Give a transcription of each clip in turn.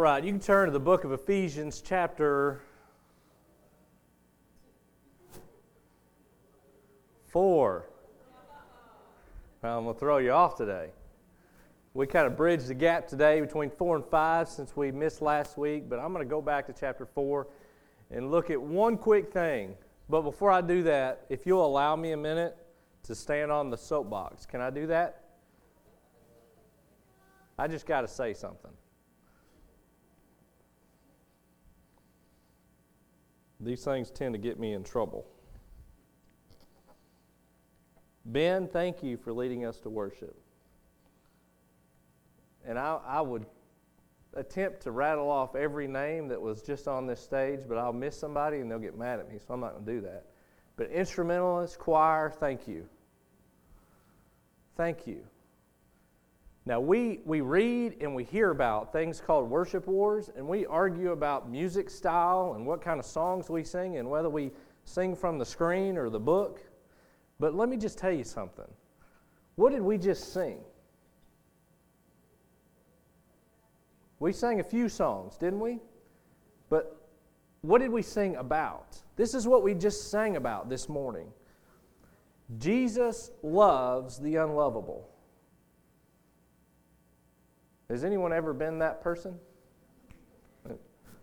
right, you can turn to the book of Ephesians, chapter 4. I'm going to throw you off today. We kind of bridged the gap today between 4 and 5 since we missed last week, but I'm going to go back to chapter 4 and look at one quick thing. But before I do that, if you'll allow me a minute to stand on the soapbox, can I do that? I just got to say something. These things tend to get me in trouble. Ben, thank you for leading us to worship. And I, I would attempt to rattle off every name that was just on this stage, but I'll miss somebody and they'll get mad at me, so I'm not going to do that. But instrumentalist, choir, thank you. Thank you. Now, we, we read and we hear about things called worship wars, and we argue about music style and what kind of songs we sing and whether we sing from the screen or the book. But let me just tell you something. What did we just sing? We sang a few songs, didn't we? But what did we sing about? This is what we just sang about this morning. Jesus loves the unlovable. Has anyone ever been that person?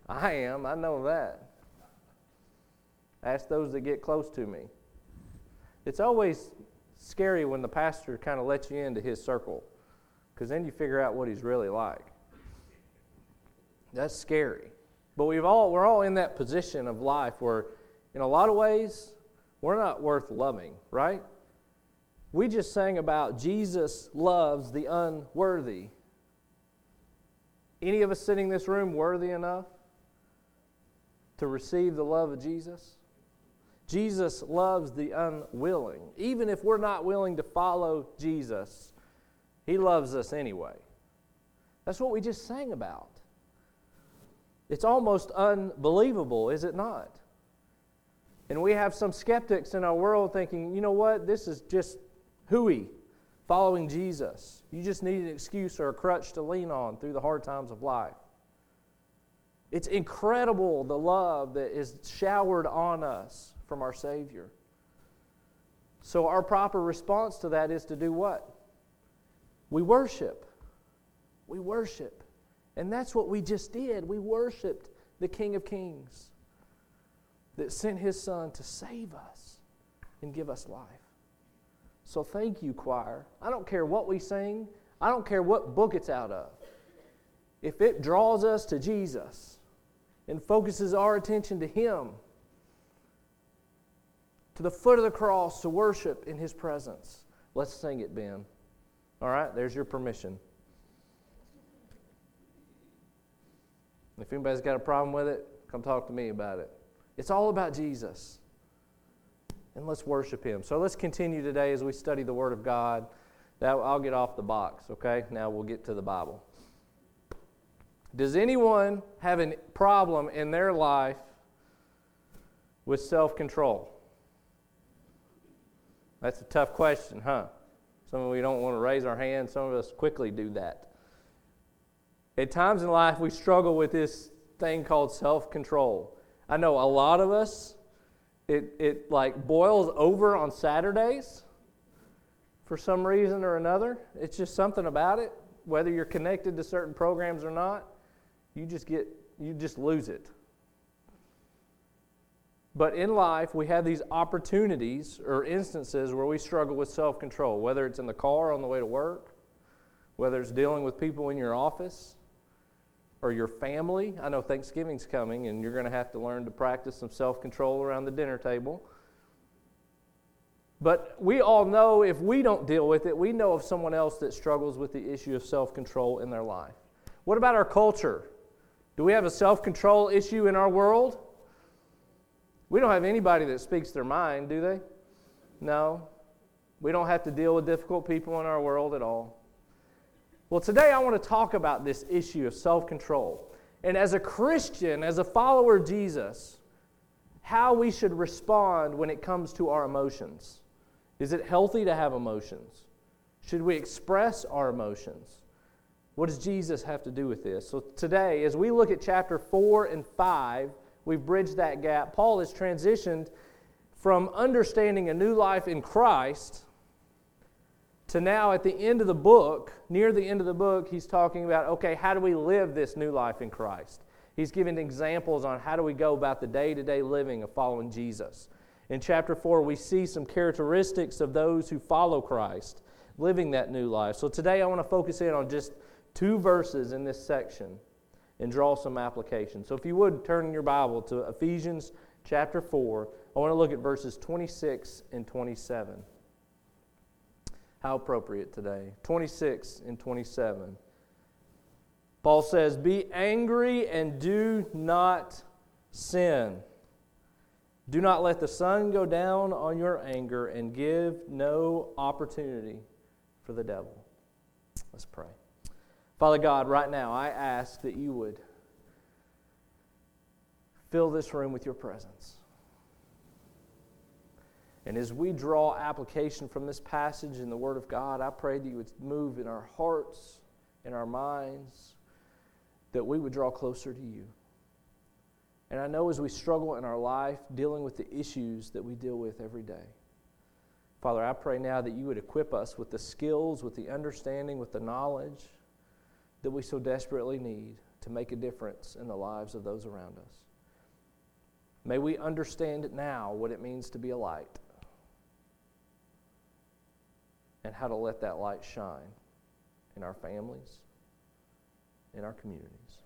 I am, I know that. Ask those that get close to me. It's always scary when the pastor kind of lets you into his circle because then you figure out what he's really like. That's scary. But we've all, we're all in that position of life where, in a lot of ways, we're not worth loving, right? We just sang about Jesus loves the unworthy. Any of us sitting in this room worthy enough to receive the love of Jesus? Jesus loves the unwilling. Even if we're not willing to follow Jesus, He loves us anyway. That's what we just sang about. It's almost unbelievable, is it not? And we have some skeptics in our world thinking, you know what, this is just hooey following Jesus. You just need an excuse or a crutch to lean on through the hard times of life. It's incredible the love that is showered on us from our Savior. So, our proper response to that is to do what? We worship. We worship. And that's what we just did. We worshiped the King of Kings that sent his Son to save us and give us life. So thank you, choir. I don't care what we sing, I don't care what book it's out of. If it draws us to Jesus and focuses our attention to Him, to the foot of the cross to worship in His presence, let's sing it, Ben. All right, there's your permission. If anybody's got a problem with it, come talk to me about it. It's all about Jesus and let's worship Him. So let's continue today as we study the Word of God. That, I'll get off the box, okay? Now we'll get to the Bible. Does anyone have a problem in their life with self control? That's a tough question, huh? Some of we don't want to raise our hand, some of us quickly do that. At times in life, we struggle with this thing called self control. I know a lot of us it, it like boils over on Saturdays for some reason or another. It's just something about it. Whether you're connected to certain programs or not, you just get you just lose it. But in life, we have these opportunities or instances where we struggle with self control, whether it's in the car on the way to work, whether it's dealing with people in your office, or your family. I know Thanksgiving's coming and you're going to have to learn to practice some self control around the dinner table. But we all know if we don't deal with it, we know of someone else that struggles with the issue of self control in their life. What about our culture? Do we have a self control issue in our world? We don't have anybody that speaks their mind, do they? No. We don't have to deal with difficult people in our world at all. Well, today I want to talk about this issue of self control. And as a Christian, as a follower of Jesus, how we should respond when it comes to our emotions. Is it healthy to have emotions? Should we express our emotions? What does Jesus have to do with this? So today, as we look at chapter 4 and 5, we've bridged that gap. Paul has transitioned from understanding a new life in Christ to now at the end of the book, near the end of the book, he's talking about okay, how do we live this new life in Christ? He's giving examples on how do we go about the day to day living of following Jesus. In chapter 4, we see some characteristics of those who follow Christ, living that new life. So today I want to focus in on just two verses in this section and draw some application. So if you would turn your Bible to Ephesians chapter 4, I want to look at verses 26 and 27. How appropriate today. 26 and 27. Paul says, Be angry and do not sin. Do not let the sun go down on your anger and give no opportunity for the devil. Let's pray. Father God, right now I ask that you would fill this room with your presence. And as we draw application from this passage in the Word of God, I pray that you would move in our hearts, in our minds, that we would draw closer to you. And I know as we struggle in our life dealing with the issues that we deal with every day, Father, I pray now that you would equip us with the skills, with the understanding, with the knowledge that we so desperately need to make a difference in the lives of those around us. May we understand now what it means to be a light and how to let that light shine in our families, in our communities.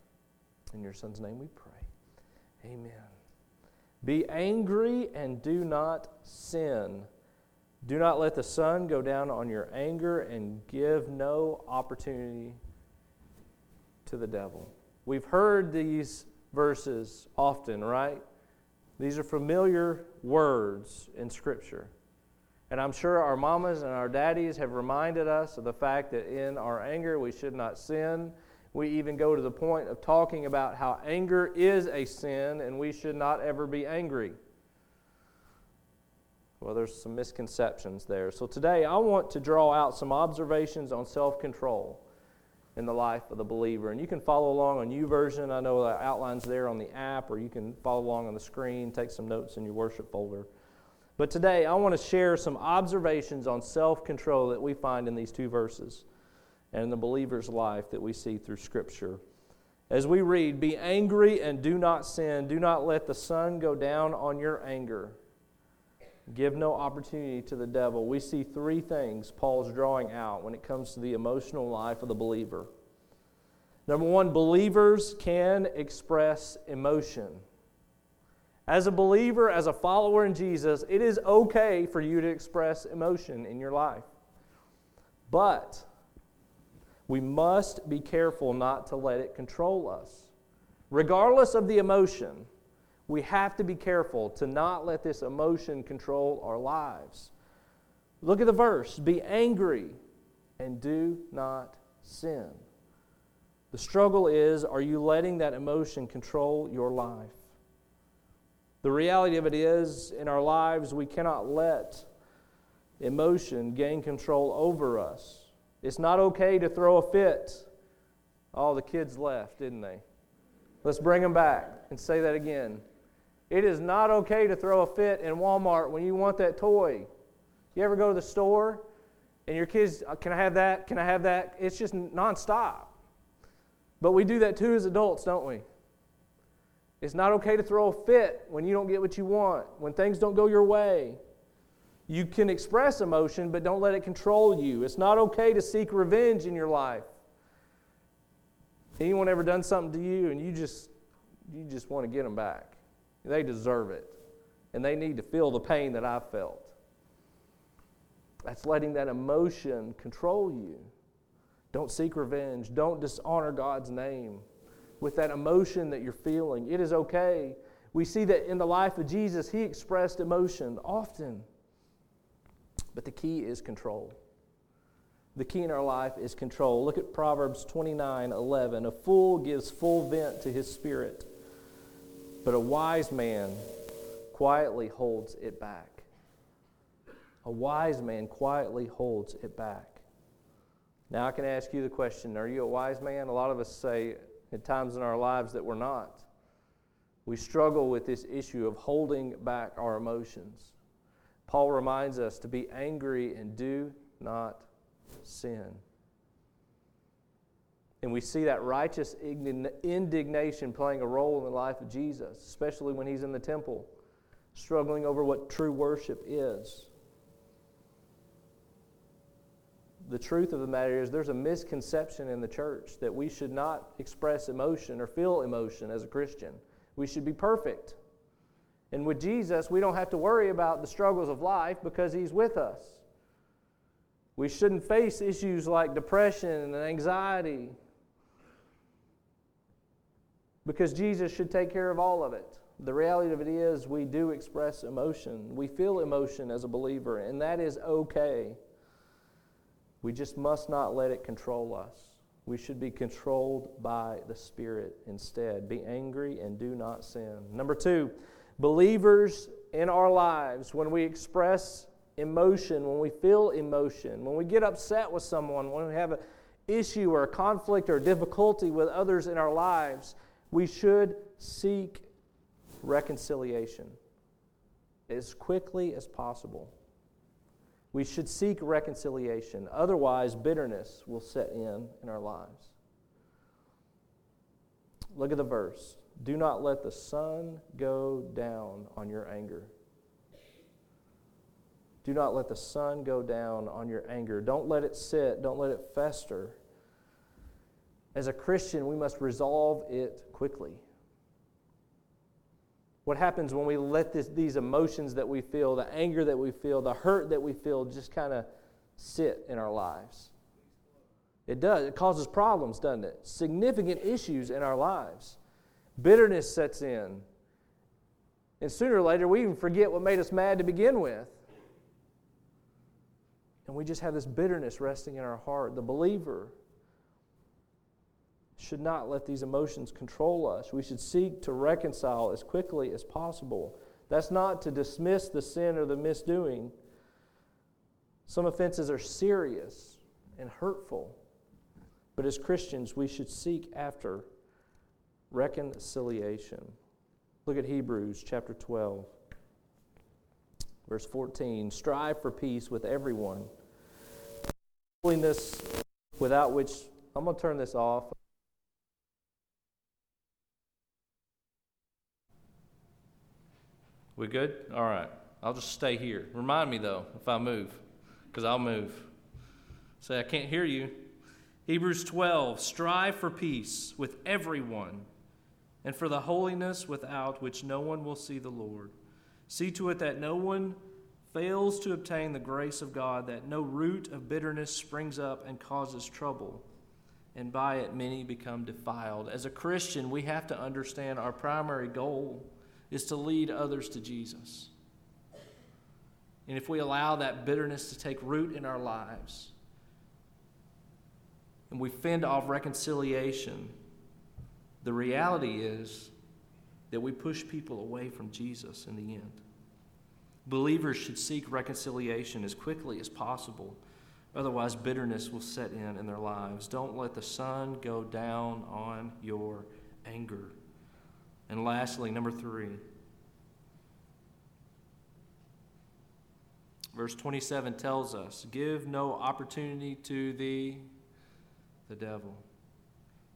In your Son's name we pray. Amen. Be angry and do not sin. Do not let the sun go down on your anger and give no opportunity to the devil. We've heard these verses often, right? These are familiar words in Scripture. And I'm sure our mamas and our daddies have reminded us of the fact that in our anger we should not sin. We even go to the point of talking about how anger is a sin and we should not ever be angry. Well, there's some misconceptions there. So today I want to draw out some observations on self control in the life of the believer. And you can follow along on YouVersion. I know the outlines there on the app, or you can follow along on the screen, take some notes in your worship folder. But today, I want to share some observations on self control that we find in these two verses and in the believer's life that we see through Scripture. As we read, Be angry and do not sin. Do not let the sun go down on your anger. Give no opportunity to the devil. We see three things Paul's drawing out when it comes to the emotional life of the believer. Number one, believers can express emotion. As a believer, as a follower in Jesus, it is okay for you to express emotion in your life. But we must be careful not to let it control us. Regardless of the emotion, we have to be careful to not let this emotion control our lives. Look at the verse be angry and do not sin. The struggle is are you letting that emotion control your life? The reality of it is, in our lives, we cannot let emotion gain control over us. It's not okay to throw a fit. All oh, the kids left, didn't they? Let's bring them back and say that again. It is not okay to throw a fit in Walmart when you want that toy. You ever go to the store and your kids, uh, can I have that? Can I have that? It's just nonstop. But we do that too as adults, don't we? It's not okay to throw a fit when you don't get what you want, when things don't go your way. You can express emotion, but don't let it control you. It's not okay to seek revenge in your life. Anyone ever done something to you and you just you just want to get them back? They deserve it. And they need to feel the pain that I've felt. That's letting that emotion control you. Don't seek revenge. Don't dishonor God's name with that emotion that you're feeling. It is okay. We see that in the life of Jesus, he expressed emotion often. But the key is control. The key in our life is control. Look at Proverbs 29 11. A fool gives full vent to his spirit, but a wise man quietly holds it back. A wise man quietly holds it back. Now, I can ask you the question Are you a wise man? A lot of us say at times in our lives that we're not. We struggle with this issue of holding back our emotions. Paul reminds us to be angry and do not sin. And we see that righteous indignation playing a role in the life of Jesus, especially when he's in the temple, struggling over what true worship is. The truth of the matter is, there's a misconception in the church that we should not express emotion or feel emotion as a Christian. We should be perfect. And with Jesus, we don't have to worry about the struggles of life because he's with us. We shouldn't face issues like depression and anxiety because Jesus should take care of all of it. The reality of it is, we do express emotion. We feel emotion as a believer, and that is okay. We just must not let it control us. We should be controlled by the Spirit instead. Be angry and do not sin. Number two, believers in our lives, when we express emotion, when we feel emotion, when we get upset with someone, when we have an issue or a conflict or difficulty with others in our lives, we should seek reconciliation as quickly as possible. We should seek reconciliation. Otherwise, bitterness will set in in our lives. Look at the verse. Do not let the sun go down on your anger. Do not let the sun go down on your anger. Don't let it sit. Don't let it fester. As a Christian, we must resolve it quickly. What happens when we let this, these emotions that we feel, the anger that we feel, the hurt that we feel, just kind of sit in our lives? It does. It causes problems, doesn't it? Significant issues in our lives. Bitterness sets in. And sooner or later, we even forget what made us mad to begin with. And we just have this bitterness resting in our heart. The believer should not let these emotions control us. We should seek to reconcile as quickly as possible. That's not to dismiss the sin or the misdoing. Some offenses are serious and hurtful. But as Christians, we should seek after reconciliation. Look at Hebrews chapter 12, verse 14. Strive for peace with everyone. Holiness without which, I'm going to turn this off. We good? All right. I'll just stay here. Remind me, though, if I move, because I'll move. Say, I can't hear you. Hebrews 12 Strive for peace with everyone and for the holiness without which no one will see the Lord. See to it that no one fails to obtain the grace of God, that no root of bitterness springs up and causes trouble, and by it many become defiled. As a Christian, we have to understand our primary goal is to lead others to Jesus. And if we allow that bitterness to take root in our lives and we fend off reconciliation, the reality is that we push people away from Jesus in the end. Believers should seek reconciliation as quickly as possible. Otherwise, bitterness will set in in their lives. Don't let the sun go down on your anger. And lastly, number three, verse 27 tells us give no opportunity to the, the devil.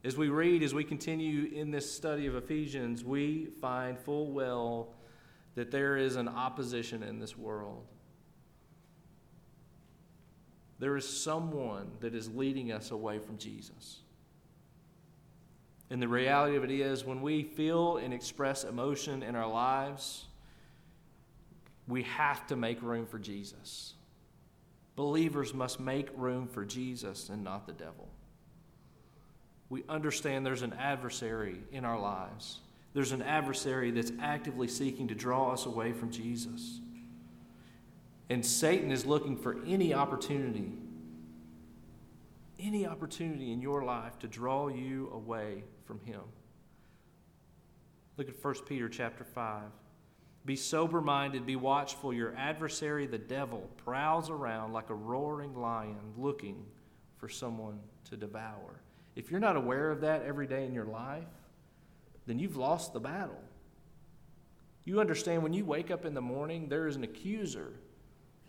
As we read, as we continue in this study of Ephesians, we find full well that there is an opposition in this world. There is someone that is leading us away from Jesus. And the reality of it is, when we feel and express emotion in our lives, we have to make room for Jesus. Believers must make room for Jesus and not the devil. We understand there's an adversary in our lives. There's an adversary that's actively seeking to draw us away from Jesus. And Satan is looking for any opportunity any opportunity in your life to draw you away from him. Look at 1 Peter chapter 5. Be sober minded, be watchful. Your adversary, the devil, prowls around like a roaring lion looking for someone to devour. If you're not aware of that every day in your life, then you've lost the battle. You understand when you wake up in the morning, there is an accuser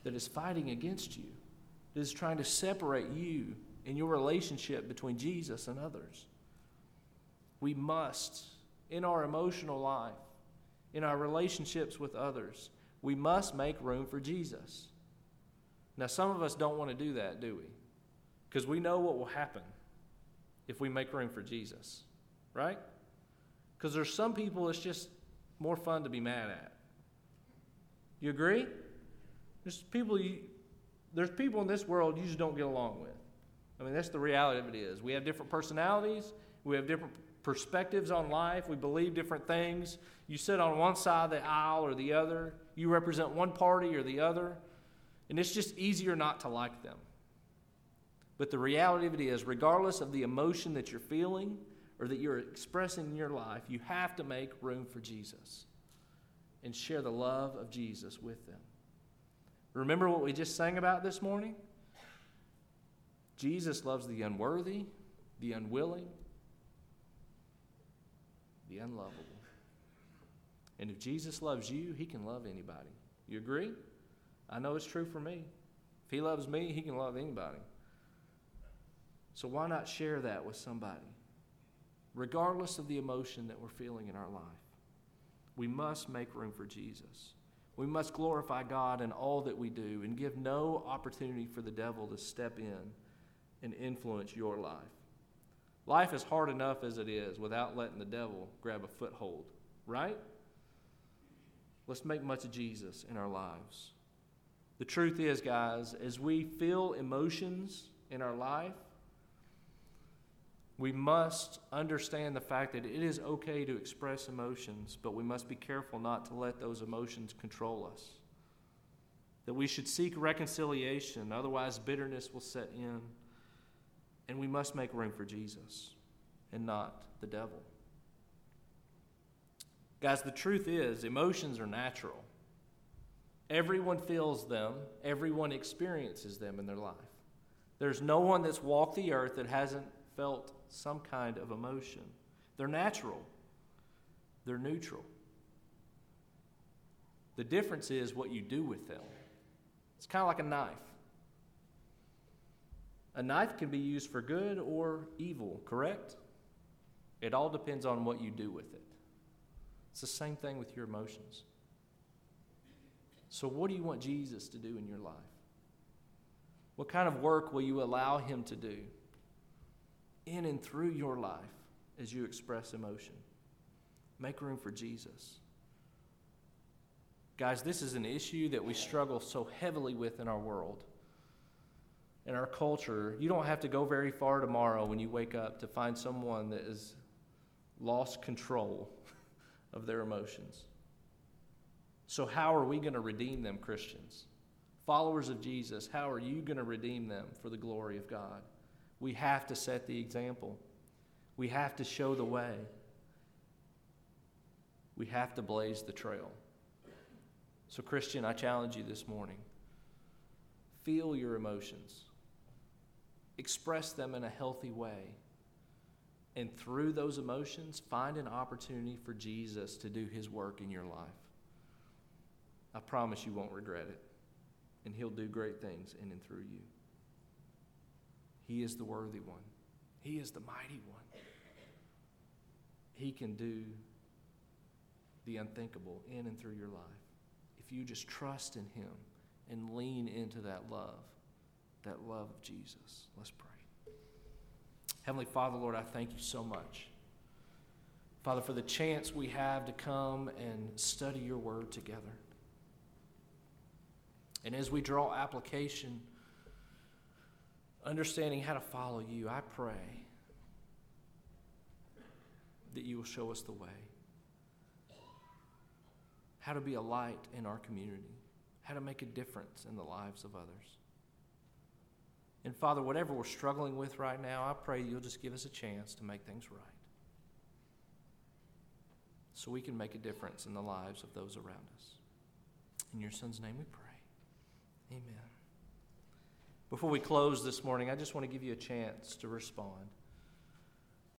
that is fighting against you, that is trying to separate you in your relationship between Jesus and others. We must, in our emotional life, in our relationships with others, we must make room for Jesus. Now, some of us don't want to do that, do we? Because we know what will happen if we make room for Jesus, right? Because there's some people it's just more fun to be mad at. You agree? There's people you, there's people in this world you just don't get along with. I mean, that's the reality of it is. We have different personalities, we have different perspectives on life, we believe different things. You sit on one side of the aisle or the other, you represent one party or the other, and it's just easier not to like them. But the reality of it is, regardless of the emotion that you're feeling or that you're expressing in your life, you have to make room for Jesus and share the love of Jesus with them. Remember what we just sang about this morning? Jesus loves the unworthy, the unwilling, the unlovable. And if Jesus loves you, he can love anybody. You agree? I know it's true for me. If he loves me, he can love anybody. So why not share that with somebody? Regardless of the emotion that we're feeling in our life, we must make room for Jesus. We must glorify God in all that we do and give no opportunity for the devil to step in and influence your life. Life is hard enough as it is without letting the devil grab a foothold, right? Let's make much of Jesus in our lives. The truth is, guys, as we feel emotions in our life, we must understand the fact that it is okay to express emotions, but we must be careful not to let those emotions control us. That we should seek reconciliation, otherwise, bitterness will set in. And we must make room for Jesus and not the devil. Guys, the truth is, emotions are natural. Everyone feels them, everyone experiences them in their life. There's no one that's walked the earth that hasn't felt some kind of emotion. They're natural, they're neutral. The difference is what you do with them. It's kind of like a knife. A knife can be used for good or evil, correct? It all depends on what you do with it. It's the same thing with your emotions. So, what do you want Jesus to do in your life? What kind of work will you allow Him to do in and through your life as you express emotion? Make room for Jesus. Guys, this is an issue that we struggle so heavily with in our world. In our culture, you don't have to go very far tomorrow when you wake up to find someone that has lost control of their emotions. So, how are we going to redeem them, Christians? Followers of Jesus, how are you going to redeem them for the glory of God? We have to set the example, we have to show the way, we have to blaze the trail. So, Christian, I challenge you this morning feel your emotions, express them in a healthy way. And through those emotions, find an opportunity for Jesus to do his work in your life. I promise you won't regret it. And He'll do great things in and through you. He is the worthy one, He is the mighty one. He can do the unthinkable in and through your life. If you just trust in Him and lean into that love, that love of Jesus. Let's pray. Heavenly Father, Lord, I thank you so much. Father, for the chance we have to come and study your word together. And as we draw application, understanding how to follow you, I pray that you will show us the way. How to be a light in our community, how to make a difference in the lives of others. And Father, whatever we're struggling with right now, I pray you'll just give us a chance to make things right. So we can make a difference in the lives of those around us. In your Son's name we pray. Amen. Before we close this morning, I just want to give you a chance to respond.